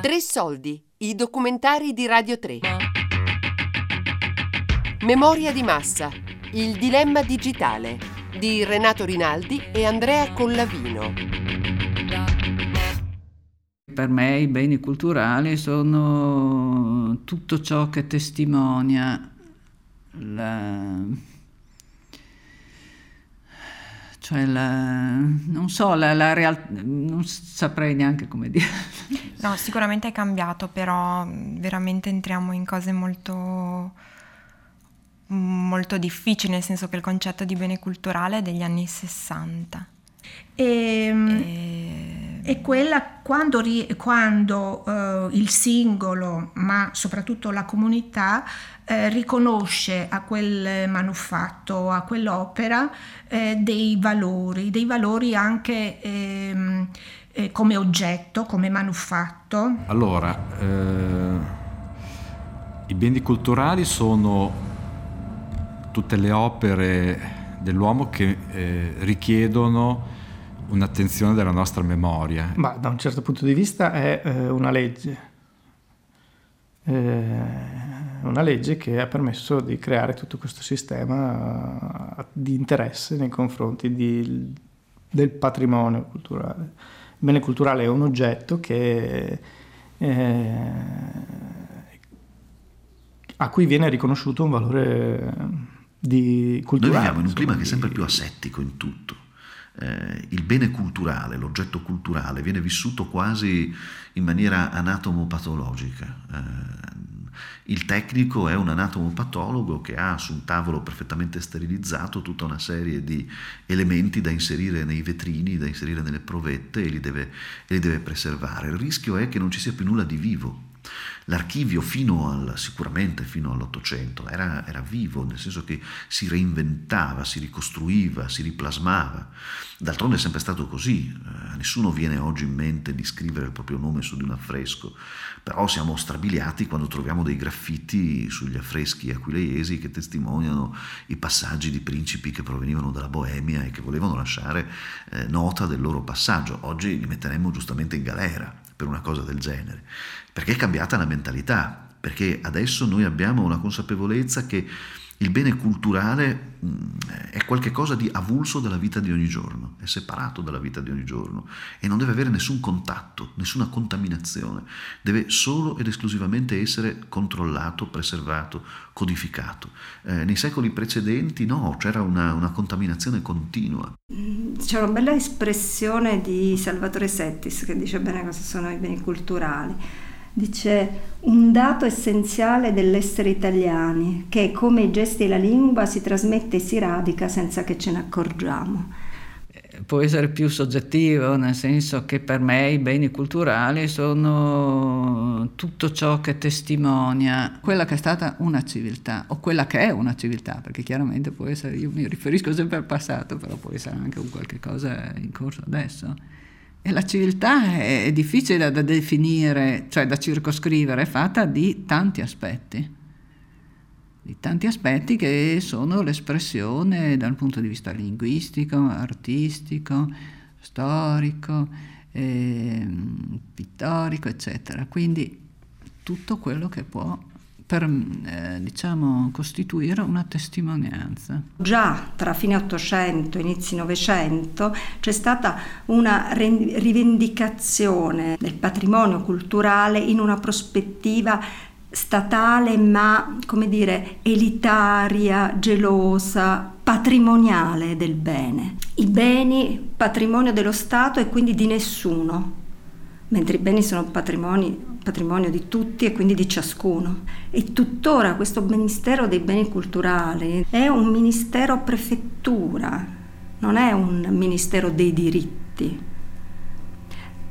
Tre soldi, i documentari di Radio 3. Memoria di massa, il dilemma digitale di Renato Rinaldi e Andrea Collavino. Per me i beni culturali sono tutto ciò che testimonia la, cioè la, non so, la, la realtà, non saprei neanche come dire. No, sicuramente è cambiato, però veramente entriamo in cose molto, molto difficili, nel senso che il concetto di bene culturale è degli anni 60. E, e... e quella quando, quando uh, il singolo, ma soprattutto la comunità, eh, riconosce a quel manufatto, a quell'opera, eh, dei valori, dei valori anche ehm, eh, come oggetto, come manufatto. Allora, eh, i beni culturali sono tutte le opere dell'uomo che eh, richiedono un'attenzione della nostra memoria. Ma da un certo punto di vista è eh, una legge eh, una legge che ha permesso di creare tutto questo sistema eh, di interesse nei confronti di, del patrimonio culturale. Il bene culturale è un oggetto che, eh, a cui viene riconosciuto un valore di culturale. Noi viviamo in un clima che è sempre più asettico in tutto eh, il bene culturale, l'oggetto culturale, viene vissuto quasi in maniera anatomopatologica. Eh, il tecnico è un anatomopatologo che ha su un tavolo perfettamente sterilizzato tutta una serie di elementi da inserire nei vetrini, da inserire nelle provette e li deve, e li deve preservare. Il rischio è che non ci sia più nulla di vivo L'archivio fino al, sicuramente fino all'Ottocento era, era, vivo, nel senso che si reinventava, si ricostruiva, si riplasmava. D'altronde è sempre stato così, a nessuno viene oggi in mente di scrivere il proprio nome su di un affresco, però siamo strabiliati quando troviamo dei graffiti sugli affreschi aquileiesi che testimoniano i passaggi di principi che provenivano dalla Boemia e che volevano lasciare eh, nota del loro passaggio. Oggi li metteremmo giustamente in galera per una cosa del genere, perché è cambiata la mentalità, perché adesso noi abbiamo una consapevolezza che il bene culturale mm, è qualcosa di avulso dalla vita di ogni giorno, è separato dalla vita di ogni giorno e non deve avere nessun contatto, nessuna contaminazione, deve solo ed esclusivamente essere controllato, preservato, codificato. Eh, nei secoli precedenti no, c'era una, una contaminazione continua. C'è una bella espressione di Salvatore Settis che dice bene cosa sono i beni culturali dice un dato essenziale dell'essere italiani, che come i gesti e la lingua si trasmette e si radica senza che ce ne accorgiamo. Eh, può essere più soggettivo, nel senso che per me i beni culturali sono tutto ciò che testimonia quella che è stata una civiltà, o quella che è una civiltà, perché chiaramente può essere, io mi riferisco sempre al passato, però può essere anche un qualche cosa in corso adesso. E la civiltà è difficile da definire, cioè da circoscrivere, è fatta di tanti aspetti, di tanti aspetti che sono l'espressione dal punto di vista linguistico, artistico, storico, eh, pittorico, eccetera. Quindi tutto quello che può per eh, diciamo, costituire una testimonianza. Già tra fine Ottocento e inizi Novecento c'è stata una rivendicazione del patrimonio culturale in una prospettiva statale ma come dire elitaria, gelosa, patrimoniale del bene. I beni patrimonio dello Stato e quindi di nessuno, mentre i beni sono patrimoni patrimonio di tutti e quindi di ciascuno. E tuttora questo Ministero dei Beni Culturali è un ministero prefettura, non è un ministero dei diritti.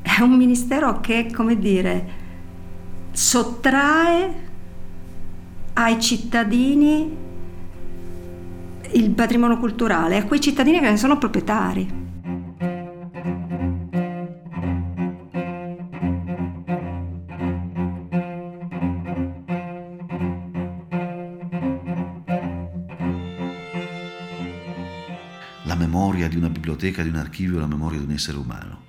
È un ministero che, come dire, sottrae ai cittadini il patrimonio culturale, a quei cittadini che ne sono proprietari. Biblioteca, di un archivio, la memoria di un essere umano.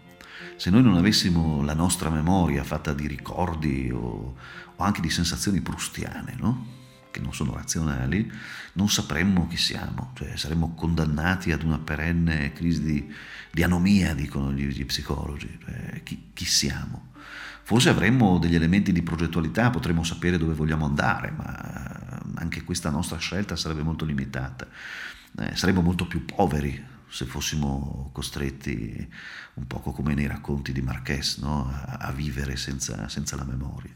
se noi non avessimo la nostra memoria fatta di ricordi o, o anche di sensazioni prustiane, no? che non sono razionali, non sapremmo chi siamo, cioè saremmo condannati ad una perenne crisi di, di anomia, dicono gli, gli psicologi, cioè, chi, chi siamo. Forse avremmo degli elementi di progettualità, potremmo sapere dove vogliamo andare, ma anche questa nostra scelta sarebbe molto limitata. Eh, saremmo molto più poveri se fossimo costretti, un poco come nei racconti di Marquez, no? a, a, vivere senza, senza la memoria.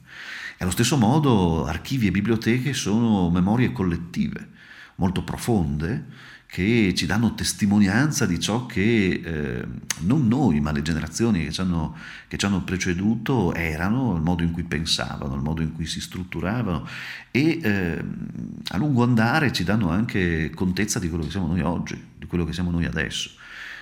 E allo stesso modo archivi e biblioteche sono memorie collettive, molto profonde, che ci danno testimonianza di ciò che eh, non noi, ma le generazioni che ci, hanno, che ci, hanno, preceduto erano, il modo in cui pensavano, il modo in cui si strutturavano e eh, a lungo andare ci danno anche contezza di quello che siamo noi oggi, di quello che siamo noi adesso,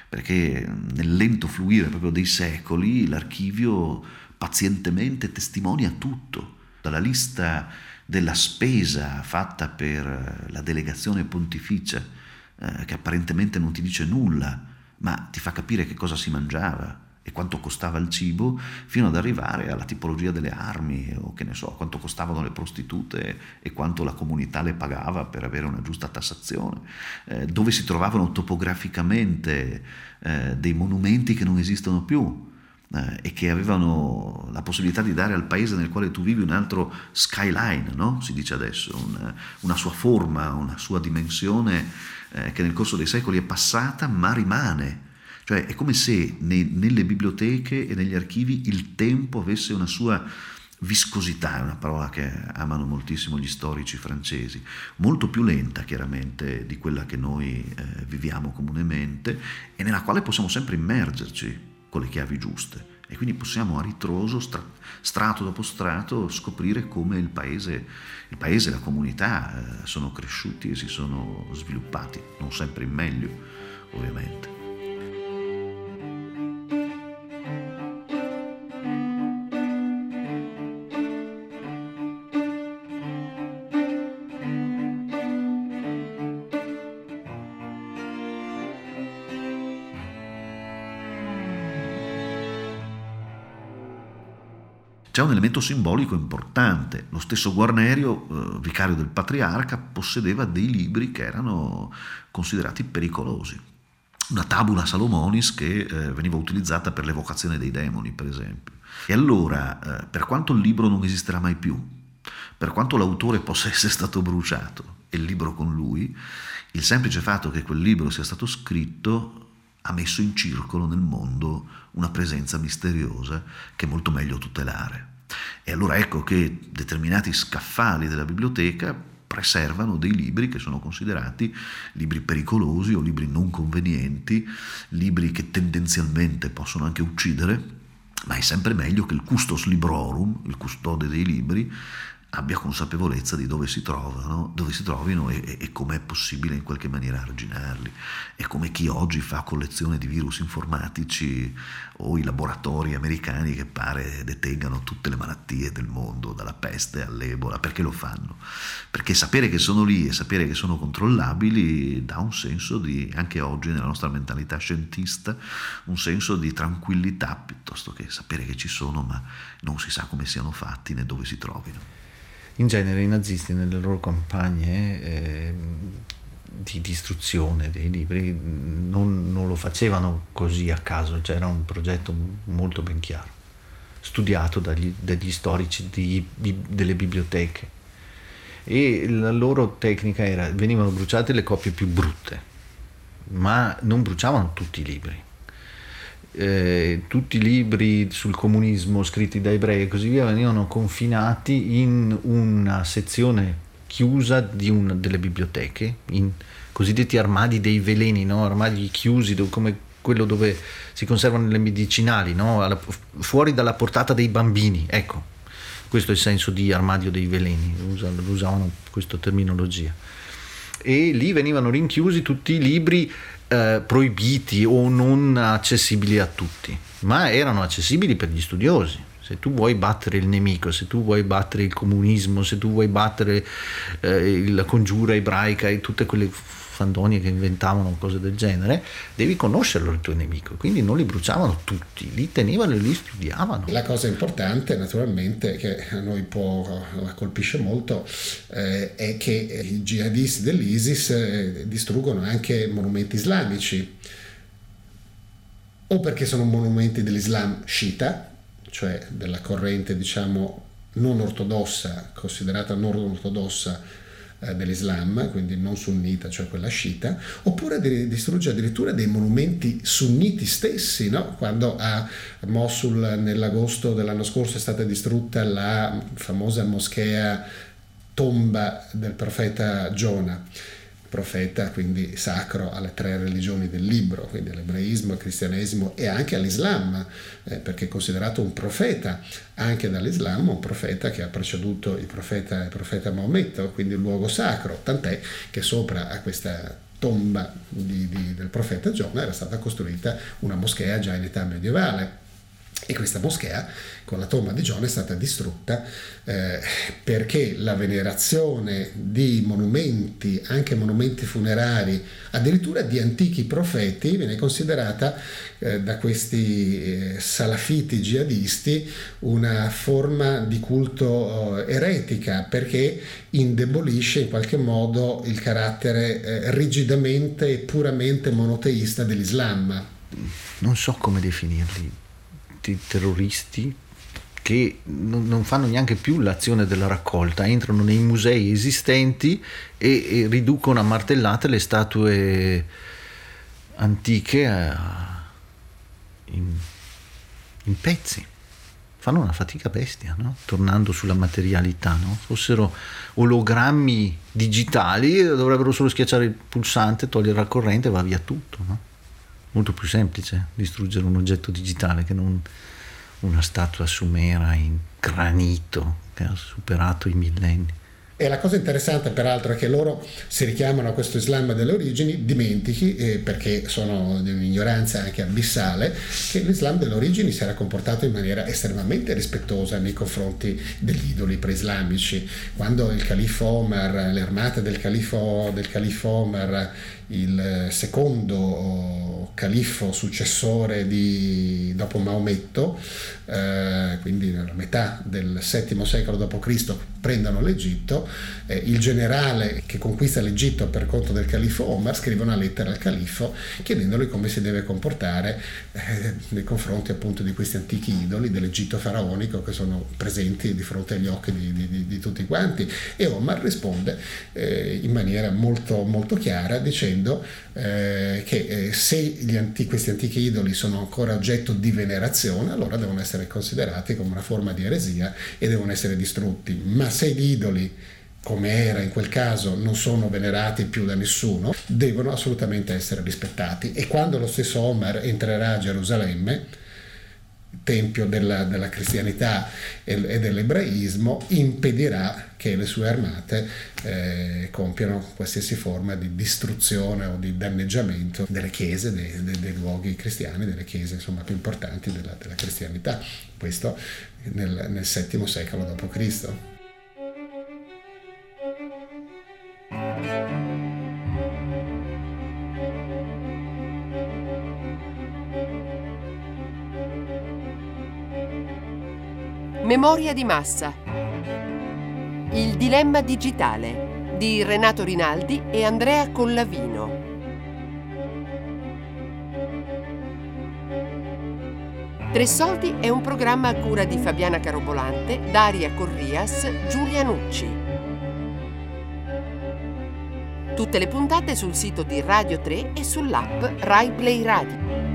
perché nel lento fluire proprio dei secoli l'archivio pazientemente testimonia tutto, dalla lista della spesa fatta per la delegazione pontificia, eh, che apparentemente non ti dice nulla, ma ti fa capire che cosa si mangiava e quanto costava il cibo, fino ad arrivare alla tipologia delle armi o che ne so, quanto costavano le prostitute e quanto la comunità le pagava per avere una giusta tassazione, eh, dove si trovavano topograficamente eh, dei monumenti che non esistono più eh, e che avevano la possibilità di dare al paese nel quale tu vivi un altro skyline, no? si dice adesso, una, una sua forma, una sua dimensione eh, che nel corso dei secoli è passata ma rimane. Cioè è come se ne, nelle biblioteche e negli archivi il tempo avesse una sua viscosità, è una parola che amano moltissimo gli storici francesi, molto più lenta chiaramente di quella che noi eh, viviamo comunemente e nella quale possiamo sempre immergerci con le chiavi giuste e quindi possiamo a ritroso, strato dopo strato, scoprire come il paese, il paese la comunità eh, sono cresciuti e si sono sviluppati, non sempre in meglio ovviamente. Un elemento simbolico importante. Lo stesso Guarnerio, eh, vicario del patriarca, possedeva dei libri che erano considerati pericolosi. Una tabula Salomonis che eh, veniva utilizzata per l'evocazione dei demoni, per esempio. E allora, eh, per quanto il libro non esisterà mai più, per quanto l'autore possa essere stato bruciato e il libro con lui, il semplice fatto che quel libro sia stato scritto ha messo in circolo nel mondo una presenza misteriosa che è molto meglio tutelare. E allora ecco che determinati scaffali della biblioteca preservano dei libri che sono considerati libri pericolosi o libri non convenienti, libri che tendenzialmente possono anche uccidere, ma è sempre meglio che il custos librorum, il custode dei libri, abbia consapevolezza di dove si trovano, dove si trovino e, e come è possibile in qualche maniera arginarli. È come chi oggi fa collezione di virus informatici o i laboratori americani che pare detengano tutte le malattie del mondo, dalla peste all'ebola. Perché lo fanno? Perché sapere che sono lì e sapere che sono controllabili dà un senso di, anche oggi nella nostra mentalità scientista, un senso di tranquillità piuttosto che sapere che ci sono ma non si sa come siano fatti né dove si trovino in genere i nazisti nelle loro campagne eh, di distruzione dei libri non, non, lo facevano così a caso, c'era un progetto molto ben chiaro, studiato dagli, dagli storici di, delle biblioteche. E la loro tecnica era venivano bruciate le copie più brutte, ma non bruciavano tutti i libri eh, tutti i libri sul comunismo scritti da ebrei e così via venivano confinati in una sezione chiusa di una delle biblioteche, in cosiddetti armadi dei veleni, no? armadi chiusi dove, come quello dove si conservano le medicinali, no? Alla, fuori dalla portata dei bambini, ecco, questo è il senso di armadio dei veleni, usavano questa terminologia. E lì venivano rinchiusi tutti i libri eh, proibiti o non accessibili a tutti, ma erano accessibili per gli studiosi. Se tu vuoi battere il nemico, se tu vuoi battere il comunismo, se tu vuoi battere eh, la congiura ebraica e tutte quelle fandonie che inventavano cose del genere, devi conoscerlo il tuo nemico, quindi non li bruciavano tutti, li tenevano e li studiavano. La cosa importante naturalmente che a noi può, colpisce molto eh, è che i jihadisti dell'ISIS eh, distruggono anche monumenti islamici o perché sono monumenti dell'Islam sciita, cioè della corrente diciamo non ortodossa, considerata non ortodossa eh, dell'Islam, quindi non sunnita, cioè quella sciita, oppure distrugge addirittura dei monumenti sunniti stessi, no? quando a Mosul nell'agosto dell'anno scorso è stata distrutta la famosa moschea tomba del profeta Giona profeta, quindi sacro alle tre religioni del libro, quindi all'ebraismo, al cristianesimo e anche all'Islam, eh, perché è considerato un profeta. Anche dall'Islam, un profeta che ha preceduto il profeta, il profeta Maometto, quindi il luogo sacro, tant'è che sopra a questa tomba di, di, del profeta Giona era stata costruita una moschea già in età medievale e questa moschea con la tomba di Giona è stata distrutta eh, perché la venerazione di monumenti, anche monumenti funerari, addirittura di antichi profeti, viene considerata eh, da questi eh, salafiti jihadisti una forma di culto eh, eretica perché indebolisce in qualche modo il carattere eh, rigidamente e puramente monoteista dell'Islam. Non so come definirli cosiddetti terroristi che non fanno neanche più l'azione della raccolta, entrano nei musei esistenti e, e riducono a martellate le statue antiche a, in, in, pezzi. Fanno una fatica bestia, no? tornando sulla materialità. No? Fossero ologrammi digitali, dovrebbero solo schiacciare il pulsante, togliere la corrente e va via tutto. No? Molto più semplice distruggere un oggetto digitale che non una statua sumera in granito che ha superato i millenni. E la cosa interessante peraltro è che loro si richiamano a questo Islam delle origini, dimentichi, eh, perché sono di un'ignoranza anche abissale, che l'Islam delle origini si era comportato in maniera estremamente rispettosa nei confronti degli idoli preislamici. Quando il califfo Omar, le armate del califfo, del califfo Omar, il secondo califfo successore di, dopo Maometto, eh, quindi nella metà del VII secolo d.C., prendono l'Egitto, eh, il generale che conquista l'Egitto per conto del califfo Omar scrive una lettera al califfo chiedendogli come si deve comportare eh, nei confronti appunto di questi antichi idoli dell'Egitto faraonico che sono presenti di fronte agli occhi di, di, di tutti quanti e Omar risponde eh, in maniera molto, molto chiara dicendo eh, che eh, se antichi, questi antichi idoli sono ancora oggetto di venerazione allora devono essere considerati come una forma di eresia e devono essere distrutti ma se gli idoli come era in quel caso, non sono venerati più da nessuno, devono assolutamente essere rispettati. E quando lo stesso Omar entrerà a Gerusalemme, tempio della, della cristianità e, e, dell'ebraismo, impedirà che le sue armate eh, compiano qualsiasi forma di distruzione o di danneggiamento delle chiese, dei, dei, dei luoghi cristiani, delle chiese insomma, più importanti della, della cristianità. Questo nel, nel VII secolo d.C. Memoria di massa. Il dilemma digitale di Renato Rinaldi e Andrea Collavino. Tre Soldi è un programma a cura di Fabiana Carobolante, Daria Corrias, Giulia Nucci. Tutte le puntate sul sito di Radio 3 e sull'app Rai Play Radio.